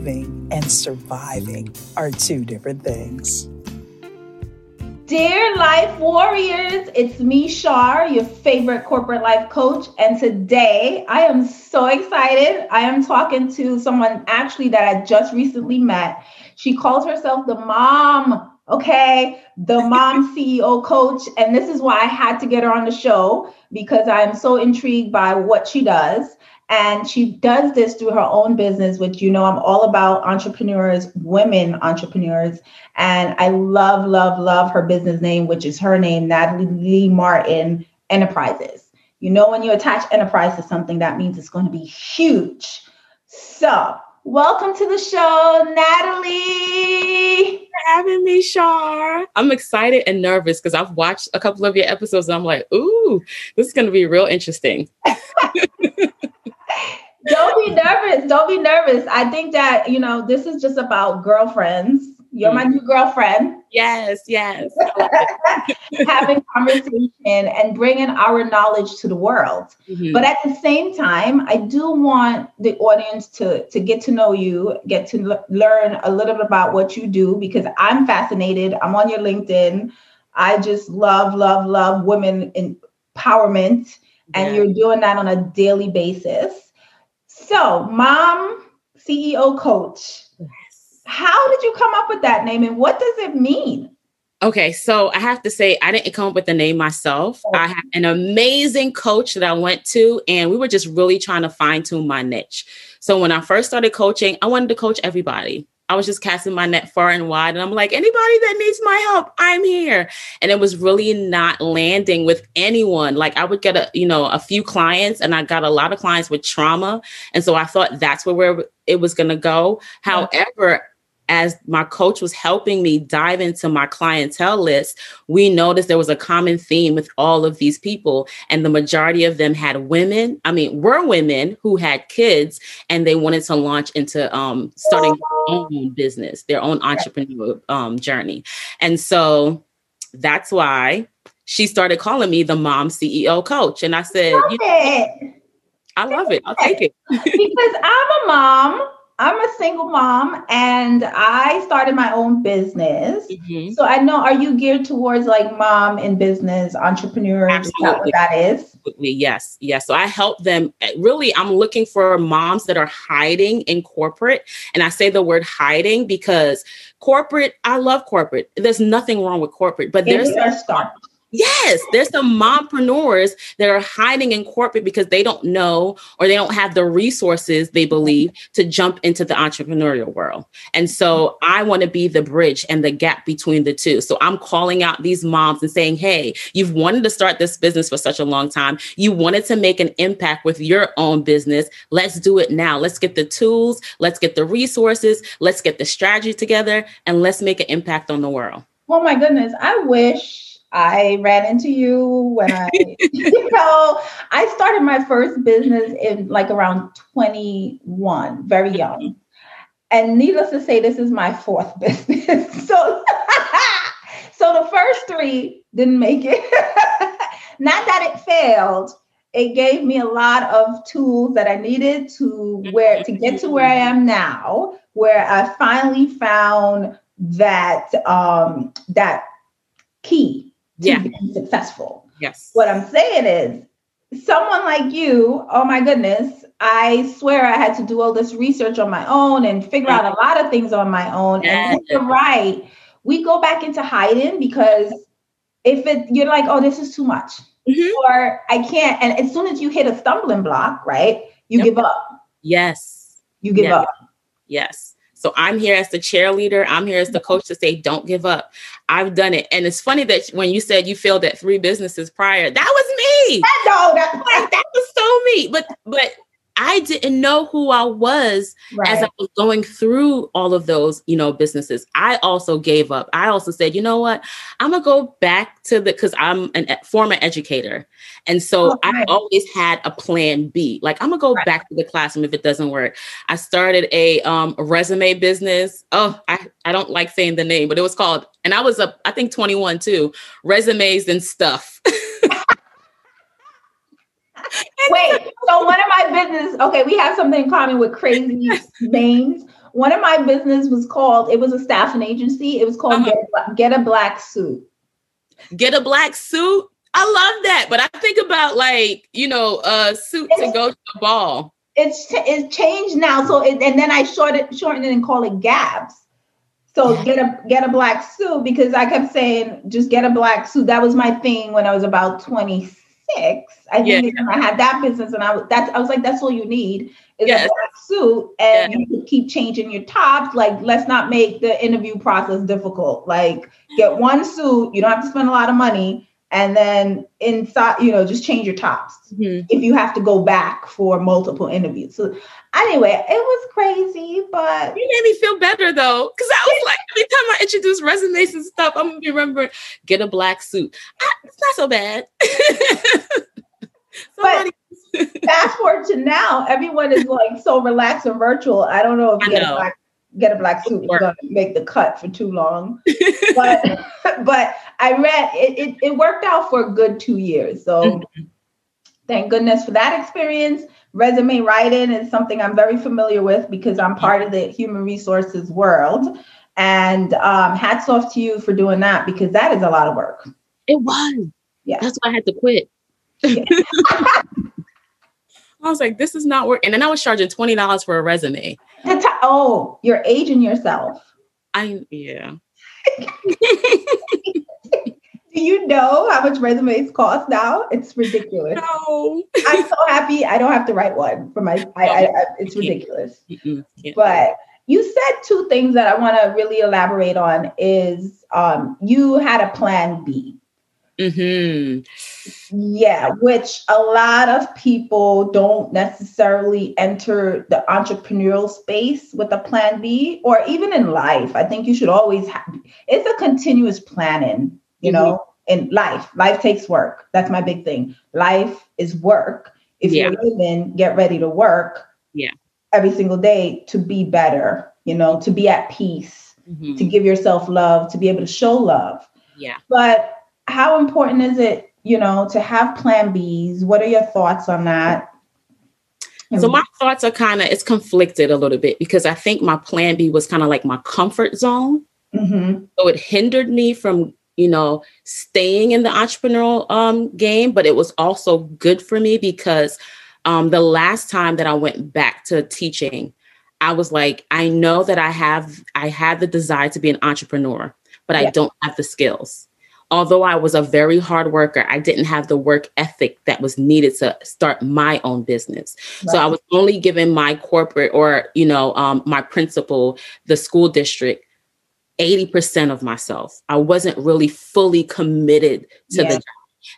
living and surviving are two different things. Dear Life Warriors, it's me, Shar, your favorite corporate life coach. And today I am so excited. I am talking to someone actually that I just recently met. She calls herself the mom, okay? The mom CEO coach. And this is why I had to get her on the show because I am so intrigued by what she does. And she does this through her own business, which you know I'm all about entrepreneurs, women entrepreneurs. And I love, love, love her business name, which is her name, Natalie Lee Martin Enterprises. You know, when you attach enterprise to something, that means it's going to be huge. So, welcome to the show, Natalie. For having me, Shar. I'm excited and nervous because I've watched a couple of your episodes and I'm like, ooh, this is going to be real interesting. Don't be nervous. Don't be nervous. I think that, you know, this is just about girlfriends. You're my mm. new girlfriend. Yes, yes. Having conversation and bringing our knowledge to the world. Mm-hmm. But at the same time, I do want the audience to, to get to know you, get to l- learn a little bit about what you do because I'm fascinated. I'm on your LinkedIn. I just love, love, love women empowerment. And you're doing that on a daily basis. So, mom, CEO coach. Yes. How did you come up with that name and what does it mean? Okay, so I have to say, I didn't come up with the name myself. Okay. I had an amazing coach that I went to, and we were just really trying to fine tune my niche. So when I first started coaching, I wanted to coach everybody. I was just casting my net far and wide. And I'm like, anybody that needs my help, I'm here. And it was really not landing with anyone. Like I would get a, you know, a few clients and I got a lot of clients with trauma. And so I thought that's where, where it was going to go. However, as my coach was helping me dive into my clientele list, we noticed there was a common theme with all of these people. And the majority of them had women, I mean, were women who had kids and they wanted to launch into um, starting their own business, their own entrepreneur um, journey. And so that's why she started calling me the mom CEO coach. And I said, love it. I love it. I'll take it. because I'm a mom I'm a single mom and I started my own business. Mm-hmm. So I know, are you geared towards like mom in business, entrepreneur? Absolutely. That is? Absolutely. Yes. Yes. So I help them. Eh, really, I'm looking for moms that are hiding in corporate. And I say the word hiding because corporate, I love corporate. There's nothing wrong with corporate, but there's start. Yes, there's some mompreneurs that are hiding in corporate because they don't know or they don't have the resources they believe to jump into the entrepreneurial world. And so I want to be the bridge and the gap between the two. So I'm calling out these moms and saying, hey, you've wanted to start this business for such a long time. You wanted to make an impact with your own business. Let's do it now. Let's get the tools, let's get the resources, let's get the strategy together, and let's make an impact on the world. Oh my goodness. I wish I ran into you when I, you know, I started my first business in like around 21, very young. And needless to say, this is my fourth business. so, so the first three didn't make it. Not that it failed. It gave me a lot of tools that I needed to where to get to where I am now, where I finally found that um, that key yeah. successful. Yes. What I'm saying is, someone like you, oh my goodness, I swear I had to do all this research on my own and figure out a lot of things on my own. Yeah. And you're right. We go back into hiding because if it you're like, oh, this is too much. Mm-hmm. Or I can't. And as soon as you hit a stumbling block, right, you yep. give up. Yes. You give up. Yes. So I'm here as the cheerleader. I'm here as the coach to say, don't give up. I've done it. And it's funny that when you said you failed at three businesses prior, that was me. No, that, that was so me. But but I didn't know who I was right. as I was going through all of those, you know, businesses. I also gave up. I also said, you know what? I'm gonna go back to the because I'm a former educator, and so okay. I always had a plan B. Like I'm gonna go right. back to the classroom if it doesn't work. I started a um, resume business. Oh, I I don't like saying the name, but it was called, and I was a I think 21 too. Resumes and stuff. Wait, so one of my business, okay, we have something in common with crazy names. one of my business was called, it was a staffing agency. It was called Uh-huh. Get, a, Get a Black Suit. Get a black suit. I love that, but I think about like you know a suit to go to a ball. It's it's changed now. So it, and then I shortened shortened it and call it Gabs. So get a get a black suit because I kept saying just get a black suit. That was my thing when I was about 26. I think Yeah. I had that business and I was that's I was like, that's all you need is Yes. a black suit and Yeah. you can keep changing your tops. Like, let's not make the interview process difficult. Like get one suit, you don't have to spend a lot of money, and then inside, you know, just change your tops Mhm. if you have to go back for multiple interviews. So anyway, it was crazy, but You made me feel better though, because I was like, every time I introduce resumes and stuff, I'm gonna be remembering get a black suit. I, it's not so bad. Somebody, fast forward to now, everyone is like so relaxed and virtual. I don't know if I get a black get a black suit is gonna make the cut for too long. but but I read it, it, it worked out for a good two years. So Mm-hmm. thank goodness for that experience. Resume writing is something I'm very familiar with because I'm part of the human resources world. And um, hats off to you for doing that because that is a lot of work. it was. Yeah. That's why I had to quit. I was like, this is not working. And then I was charging twenty dollars for a resume. The ti- oh, you're aging yourself. I yeah. Do you know how much resumes cost now? It's ridiculous. No. I'm so happy I don't have to write one for my. I, I, I, it's ridiculous. Mm-mm. But you said two things that I want to really elaborate on. Is um, you had a plan B. Mhm. Yeah, which a lot of people don't necessarily enter the entrepreneurial space with a plan B, or even in life. I think you should always have. It's a continuous planning. You know, in life, life takes work. That's my big thing. Life is work. If Yeah. you're living, get ready to work. Yeah. Every single day to be better. You know, to be at peace, Mhm. to give yourself love, to be able to show love. Yeah. But how important is it, you know, to have plan Bs? What are your thoughts on that? So my thoughts are kind of it's conflicted a little bit because I think my plan B was kind of like my comfort zone. Mhm. So it hindered me from, you know, staying in the entrepreneurial um, game, but it was also good for me because um, the last time that I went back to teaching, I was like, I know that I have I have the desire to be an entrepreneur, but I don't have the skills. Although I was a very hard worker, I didn't have the work ethic that was needed to start my own business. So I was only given my corporate or, you know, um, my principal, the school district, 80% of myself. I wasn't really fully committed to Yeah. the job.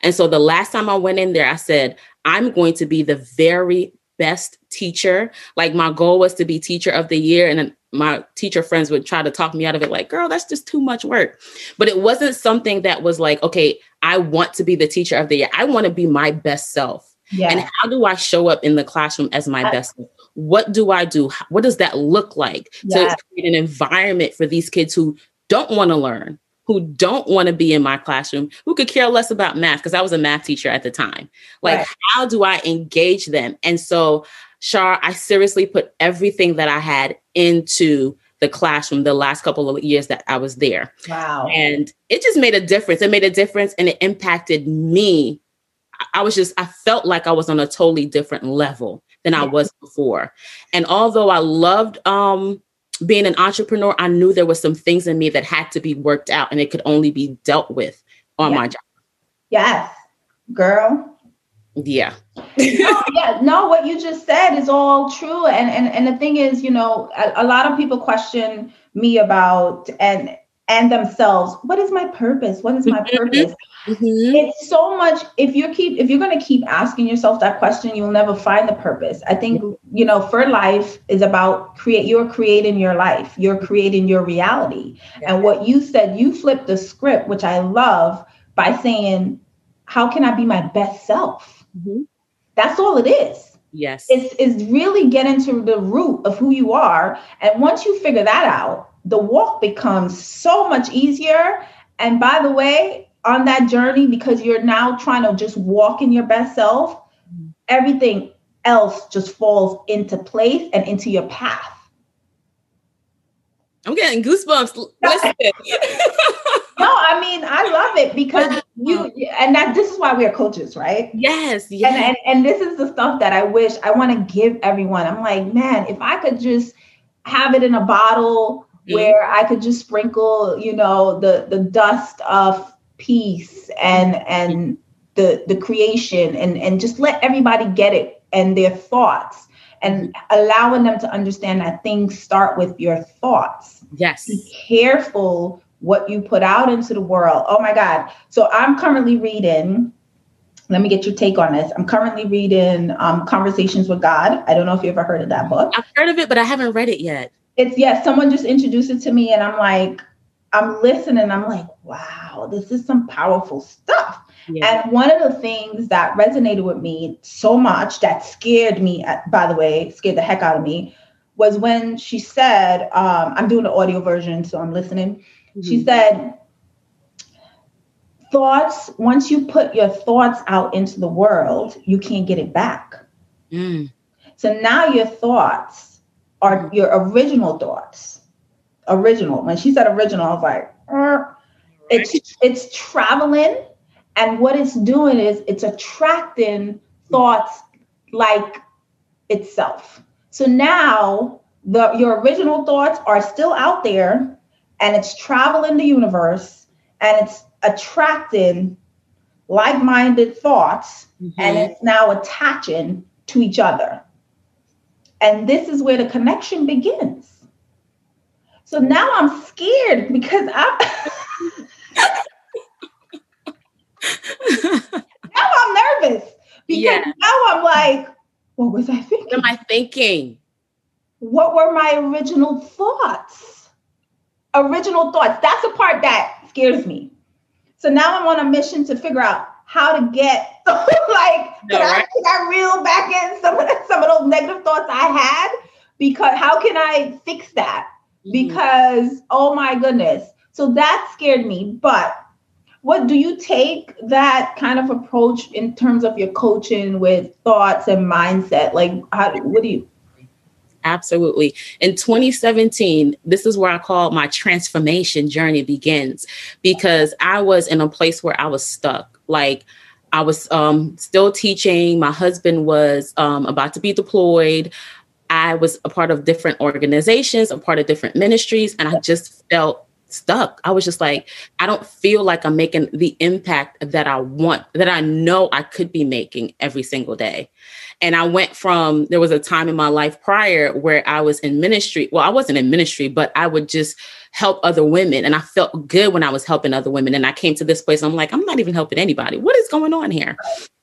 And so the last time I went in there, I said, I'm going to be the very best teacher. Like my goal was to be teacher of the year. And then my teacher friends would try to talk me out of it, like, girl, that's just too much work. But it wasn't something that was like, okay, I want to be the teacher of the year. I want to be my best self. Yeah. And how do I show up in the classroom as my I- best? self? What do I do? What does that look like Yeah. to create an environment for these kids who don't want to learn, who don't want to be in my classroom, who could care less about math? Because I was a math teacher at the time. Like, Right. how do I engage them? And so, Shar, I seriously put everything that I had into the classroom the last couple of years that I was there wow. and it just made a difference it made a difference and it impacted me I- was just i felt like i was on a totally different level than i was before and although i loved um being an entrepreneur i knew there was some things in me that had to be worked out and it could only be dealt with on Yeah. my job Yes. Girl. Yeah no, yeah, no, what you just said is all true. And and and the thing is, you know, a, a lot of people question me about and and themselves, what is my purpose? What is my Mhm. purpose? Mhm. It's so much if you keep if you're going to keep asking yourself that question, you'll never find the purpose. I think you know, for life is about create you're creating your life. You're creating your reality. And what you said, you flipped the script, which I love by saying, how can I be my best self? Mhm. That's all it is. yes It's, it's really getting to the root of who you are. And once you figure that out, the walk becomes so much easier. And by the way, on that journey, because you're now trying to just walk in your best self, everything else just falls into place and into your path. I'm getting goosebumps. Listen. no, I mean I love it because you and that this is why we are coaches, right? Yes, yes. And, and and this is the stuff that I wish I want to give everyone. I'm like, man, if I could just have it in a bottle mm-hmm. where I could just sprinkle, you know, the the dust of peace and and the the creation and and just let everybody get it and their thoughts and allowing them to understand that things start with your thoughts. Yes. Be careful what you put out into the world. Oh my God. So I'm currently reading, let me get your take on this. I'm currently reading um, Conversations with God. I don't know if you ever heard of that book. I've heard of it, but I haven't read it yet. It's, yes, yeah, someone just introduced it to me, and I'm like, I'm listening, I'm like, wow, this is some powerful stuff. Yeah. And one of the things that resonated with me so much that scared me, by the way, scared the heck out of me, was when she said, um, I'm doing the audio version, so I'm listening. Mm-hmm. She said, thoughts, once you put your thoughts out into the world, you can't get it back. Mm. So now your thoughts are your original thoughts. Original. When she said original, I was like, er. it's it's traveling and what it's doing is it's attracting thoughts like itself. So now the your original thoughts are still out there and it's traveling the universe and it's attracting like-minded thoughts mm-hmm. and it's now attaching to each other. And this is where the connection begins. So now I'm scared because I now I'm nervous because yeah. now I'm like, what was I thinking? What am I thinking? What were my original thoughts? Original thoughts. That's the part that scares me. So now I'm on a mission to figure out how to get like no, can, right? I, can I reel back in some of the, some of those negative thoughts I had? Because how can I fix that? Mm-hmm. Because oh my goodness. So that scared me. But what do you take that kind of approach in terms of your coaching with thoughts and mindset like how what do you Absolutely. In 2017, this is where I call my transformation journey begins because I was in a place where I was stuck. Like I was um, still teaching. My husband was um, about to be deployed. I was a part of different organizations, a part of different ministries, and I just felt stuck. I was just like, I don't feel like I'm making the impact that I want, that I know I could be making every single day. And I went from, there was a time in my life prior where I was in ministry. Well, I wasn't in ministry, but I would just help other women. And I felt good when I was helping other women. And I came to this place, I'm like, I'm not even helping anybody. What is going on here?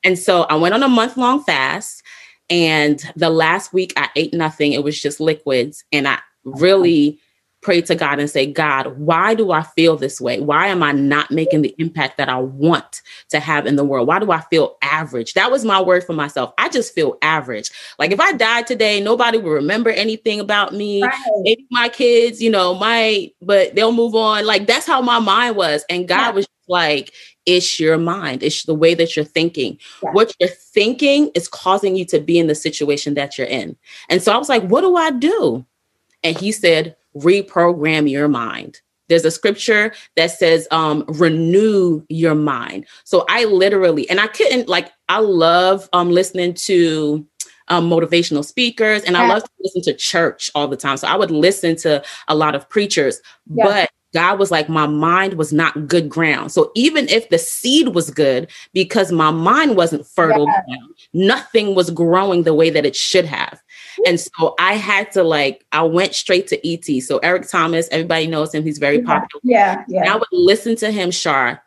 And so I went on a month long fast. And the last week I ate nothing. It was just liquids. And I really, pray to God and say, God, why do I feel this way? Why am I not making the impact that I want to have in the world? Why do I feel average? That was my word for myself. I just feel average. Like if I died today, nobody will remember anything about me. Right. Maybe my kids, you know, might, but they'll move on. Like that's how my mind was. And God yeah. was like, it's your mind, it's the way that you're thinking. Yeah. What you're thinking is causing you to be in the situation that you're in. And so I was like, what do I do? And he said, reprogram your mind. There's a scripture that says, um, renew your mind. So I literally, and I couldn't like, I love um listening to um, motivational speakers and I love to listen to church all the time. So I would listen to a lot of preachers, yeah. but God was like, my mind was not good ground. So even if the seed was good, because my mind wasn't fertile, yeah. nothing was growing the way that it should have. And so I had to like, I went straight to ET. So Eric Thomas, everybody knows him. He's very yeah, popular. Yeah. Yeah. And I would listen to him, Shar,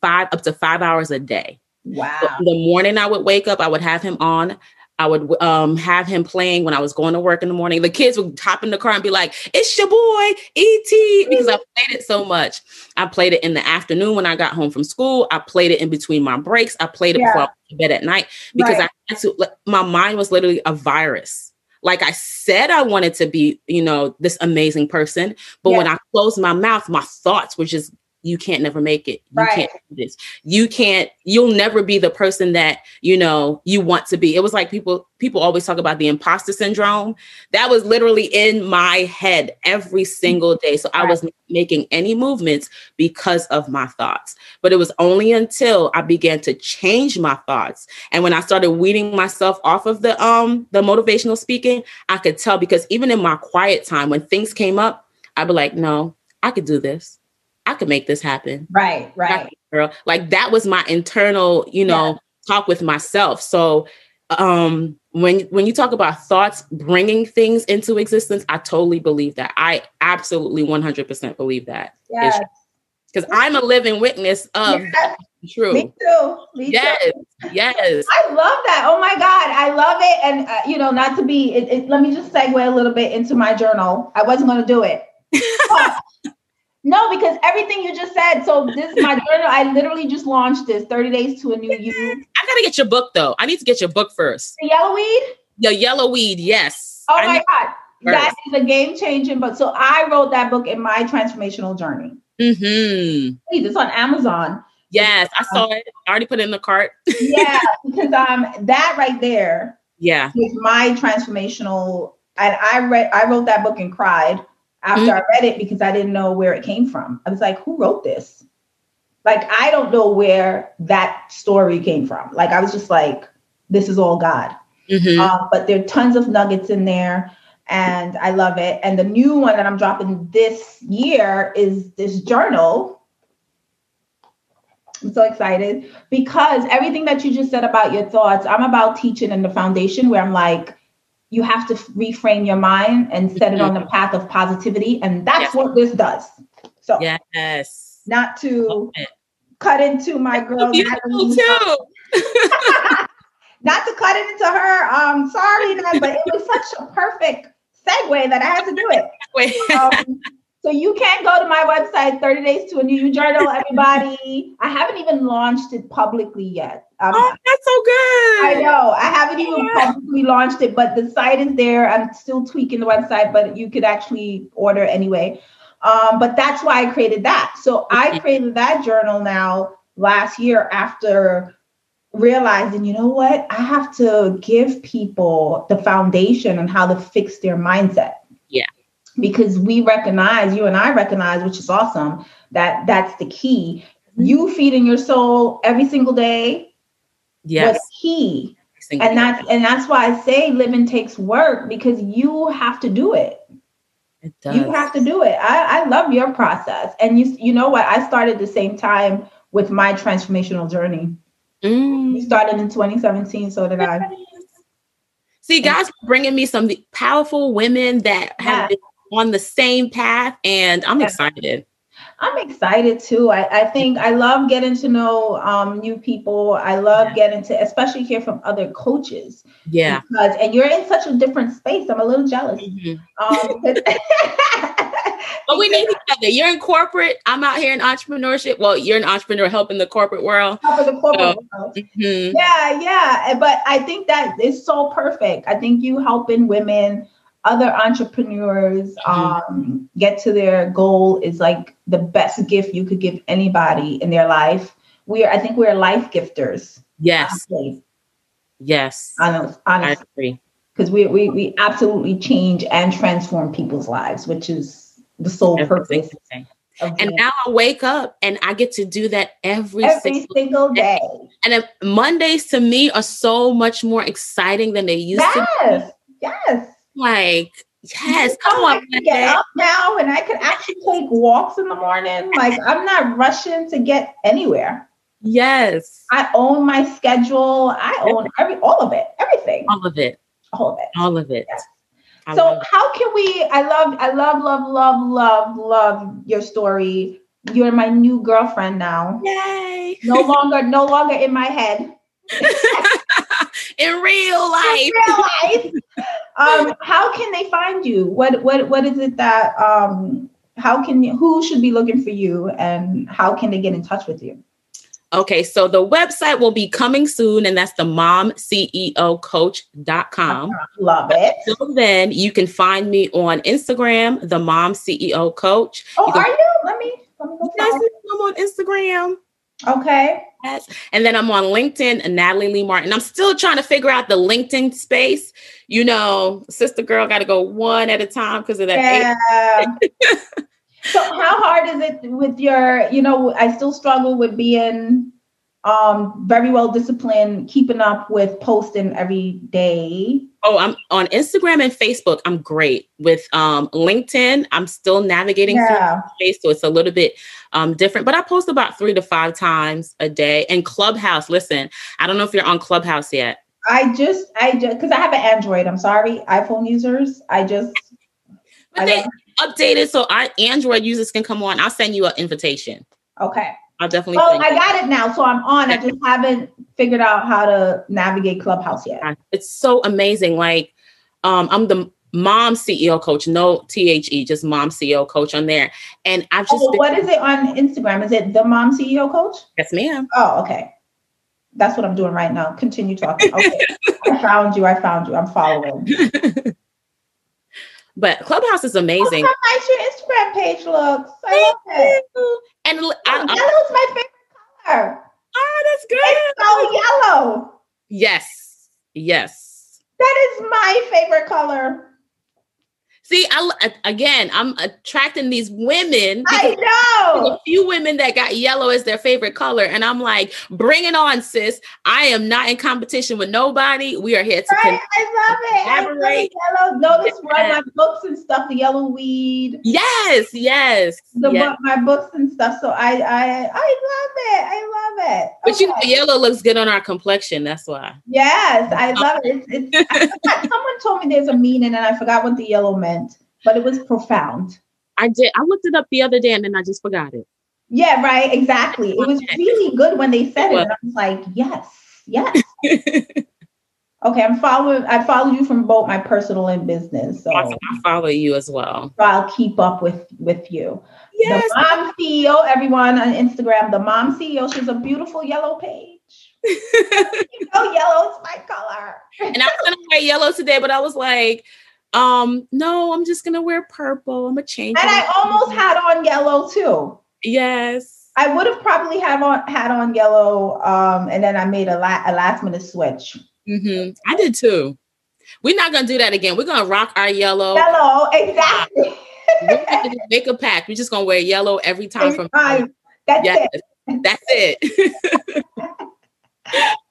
five up to five hours a day. Wow. So the morning I would wake up, I would have him on. I would um, have him playing when I was going to work in the morning. The kids would hop in the car and be like, "It's your boy ET," because I played it so much. I played it in the afternoon when I got home from school. I played it in between my breaks. I played it yeah. before I went to bed at night because right. I had to. My mind was literally a virus like I said, I wanted to be, you know, this amazing person. But yeah. when I closed my mouth, my thoughts were just you can't never make it. You Right. can't do this. You can't, you'll never be the person that, you know, you want to be. It was like people, people always talk about the imposter syndrome. That was literally in my head every single day. So I wasn't making any movements because of my thoughts. But it was only until I began to change my thoughts. And when I started weeding myself off of the um the motivational speaking, I could tell because even in my quiet time when things came up, I'd be like, no, I could do this. I could make this happen. Right, right. Girl. Like that was my internal, you know, talk with myself. So um when when you talk about thoughts bringing things into existence, I totally believe that. I absolutely 100% believe that. Yes. Because I'm a living witness of that true. Me too. Me Yes, too. yes. I love that. Oh my God. I love it. And, uh, you know, not to be, it, it, let me just segue a little bit into my journal. I wasn't going to do it. But- no, because everything you just said. So, this is my journal. I literally just launched this 30 Days to a New You. I gotta get your book though. I need to get your book first. The yellow weed. The yellow weed, yes. Oh I my God. That is a game changing book. So, I wrote that book in my transformational journey. Mm-hmm. Please, it's on Amazon. Yes, I saw it. I already put it in the cart. Yeah, because um, that right there Yeah. was my transformational and i read i wrote that book and cried after Mhm. i read it because i didn't know where it came from. I was like who wrote this? Like i don't know where that story came from. Like i was just like this is all god. Mhm. um, but there are tons of nuggets in there and i love it. And the new one that i'm dropping this year is this journal. I'm so excited because everything that you just said about your thoughts i'm about teaching in the foundation where i'm like you have to reframe your mind and set it on the path of positivity and that's Yes. what this does. So yes. not to cut into my girl Beautiful Natalie, too. not to cut it into her um sorry Nat, but it was such a perfect segue that i had to do it. Um, so you can go to my website 30 days to a new journal everybody. I haven't even launched it publicly yet um, oh, that's so good. i know. I haven't even publicly launched it but the site is there. I'm still tweaking the website but you could actually order anyway. Um, but that's why i created that. So i created that journal now last year after realizing you know what? I have to give people the foundation on how to fix their mindset. Yeah. because we recognize you and i recognize which is awesome that that's the key. Mm-hmm. you feeding your soul every single day Yes. was key and that's and that's why i say living takes work because you have to do it it does. you have to do it i, I love your process and you you know what i started the same time with my transformational journey Mm. you started in 2017 so did i See, guys, bringing me some powerful women that have Yeah. been on the same path, and I'm Yeah. excited. I'm excited too i, I think i love getting to know um, new people i love Yeah. getting to especially hear from other coaches Yeah. because and you're in such a different space i'm a little jealous Mhm. um, But we need each other. You're in corporate. I'm out here in entrepreneurship. Well, you're an entrepreneur helping the corporate world. for the corporate So- world. Mhm. Yeah, yeah. But I think that is so perfect. I think you helping women, other entrepreneurs um, get to their goal is like the best gift you could give anybody in their life. We are, I think we're life gifters. Yes. Honestly, Yes. honest, I agree. because we, we we absolutely change and transform people's lives, which is the sole purpose. And now I wake up and I get to do that every, every single single day. And if Mondays to me are so much more exciting than they used to. be. Yes, yes. Like, yes, come I on, can get up now and I can actually take walks in the morning. Like I'm not rushing to get anywhere. Yes, I own my schedule. I own every all of it, everything, all of it, all of it. all of it. Yes. So how can we? I love, I love, love, love, love, love your story. You're my new girlfriend now. Yay! No longer, no longer in my head. In real life. real life. Um, how can they find you? What what what is it that um how can you who should be looking for you and how can they get in touch with you? Okay, so the website will be coming soon, and that's the momceocoach.com. Love it. Till then, you can find me on Instagram, the Mom CEO Coach. Oh, You can- are you? Let me let me go Yes, follow. it's the I'm on Instagram. Okay. Yes. And then I'm on LinkedIn, Natalie Lee Martin. I'm still trying to figure out the LinkedIn space. You know, sister girl got to go one at a time because of that. Yeah. so how hard is it with your, you know, I still struggle with being um very well disciplined, keeping up with posting every day. Oh, I'm on Instagram and Facebook. I'm great with um, LinkedIn. I'm still navigating Yeah. through space, so it's a little bit um, different. But I post about three to five times a day. And Clubhouse, listen, I don't know if you're on Clubhouse yet. I just, I just, because I have an Android. I'm sorry, iPhone users. I just, But I they updated so our Android users can come on. I'll send you an invitation. okay. I'll definitely. Oh, I got it now. So I'm on. I just haven't figured out how to navigate Clubhouse yet. It's so amazing. Like, um, I'm the mom CEO coach, no T H E, just mom CEO coach on there. And I've just Oh, been, what is it on Instagram? Is it the mom CEO coach? yes, ma'am. Oh, okay. That's what I'm doing right now. Continue talking. Okay. I found you. I found you. I'm following. But Clubhouse is amazing. how nice your Instagram page looks. I love it. And Oh, I, I, yellow's my favorite color. oh, that's good. It's so yellow. Yes, yes. That is my favorite color. See, I l- again, I'm attracting these women. I know. a few women that got yellow as their favorite color, and I'm like, bring it on, sis. I am not in competition with nobody. We are here to. Right? Con- I love it. I love Collaborate. yellow. Notice where Yeah. my books and stuff, the yellow weed, yes, yes, the yes. book, my books and stuff. So I I I love it. I love it. But you know, yellow looks good on our complexion. That's why. Yes, I love it. It's, it's I someone told me there's a meaning and I forgot what the yellow meant, but it was profound. I did. I looked it up the other day, and then I just forgot it. Yeah, right, exactly. It was really good when they said it. And I was like, yes, yes. Okay, I'm following I follow you from both my personal and business. So Awesome. I follow you as well. I'll keep up with with you. Yes. The mom CEO, everyone on Instagram, the mom CEO, she's a beautiful yellow page. You know, yellow's my color. and I was gonna wear yellow today, but I was like, um, no, I'm just gonna wear purple. I'm gonna change. And I almost had on yellow too. yes. I would have probably had on had on yellow, um, and then I made a, la- a last minute switch. Mm-hmm. I did too. We're not gonna do that again. We're gonna rock our yellow. Yellow, exactly. We're gonna do- make a pact. We're just gonna wear yellow every time from now. That's Yes, it. that's it.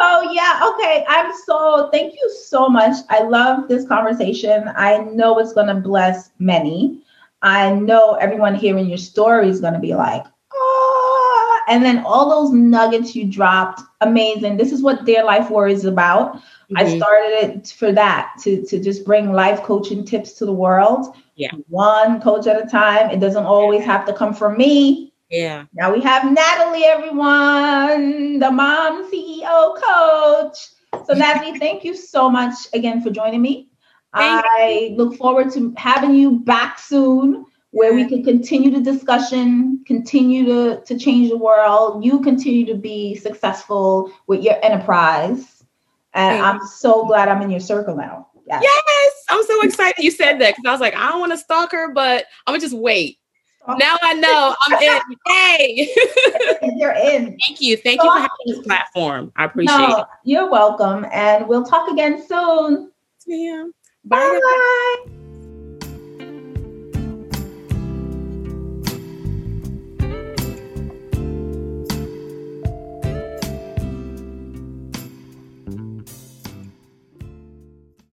Oh yeah, okay. I'm so thank you so much. I love this conversation. I know it's gonna bless many. I know everyone hearing your story is gonna be like, oh, and then all those nuggets you dropped, amazing. This is what their life war is about. I Mhm. started it for that to to just bring life coaching tips to the world. Yeah. One coach at a time. It doesn't always have to come from me. Yeah. Now we have Natalie, everyone, the mom CEO coach. So, Natalie, thank you so much again for joining me. Thank I look forward to having you back soon where we can continue the discussion, continue to, to change the world. You continue to be successful with your enterprise. And I'm so glad I'm in your circle now. Yes. Yes, I'm so excited you said that because I was like, I don't want to stalk her, but I'm gonna just wait. Now I know I'm in. Hey, You're in. Thank you. Thank you for having this platform. I appreciate No, you're welcome. And we'll talk again soon. it. Yeah. Bye. Bye.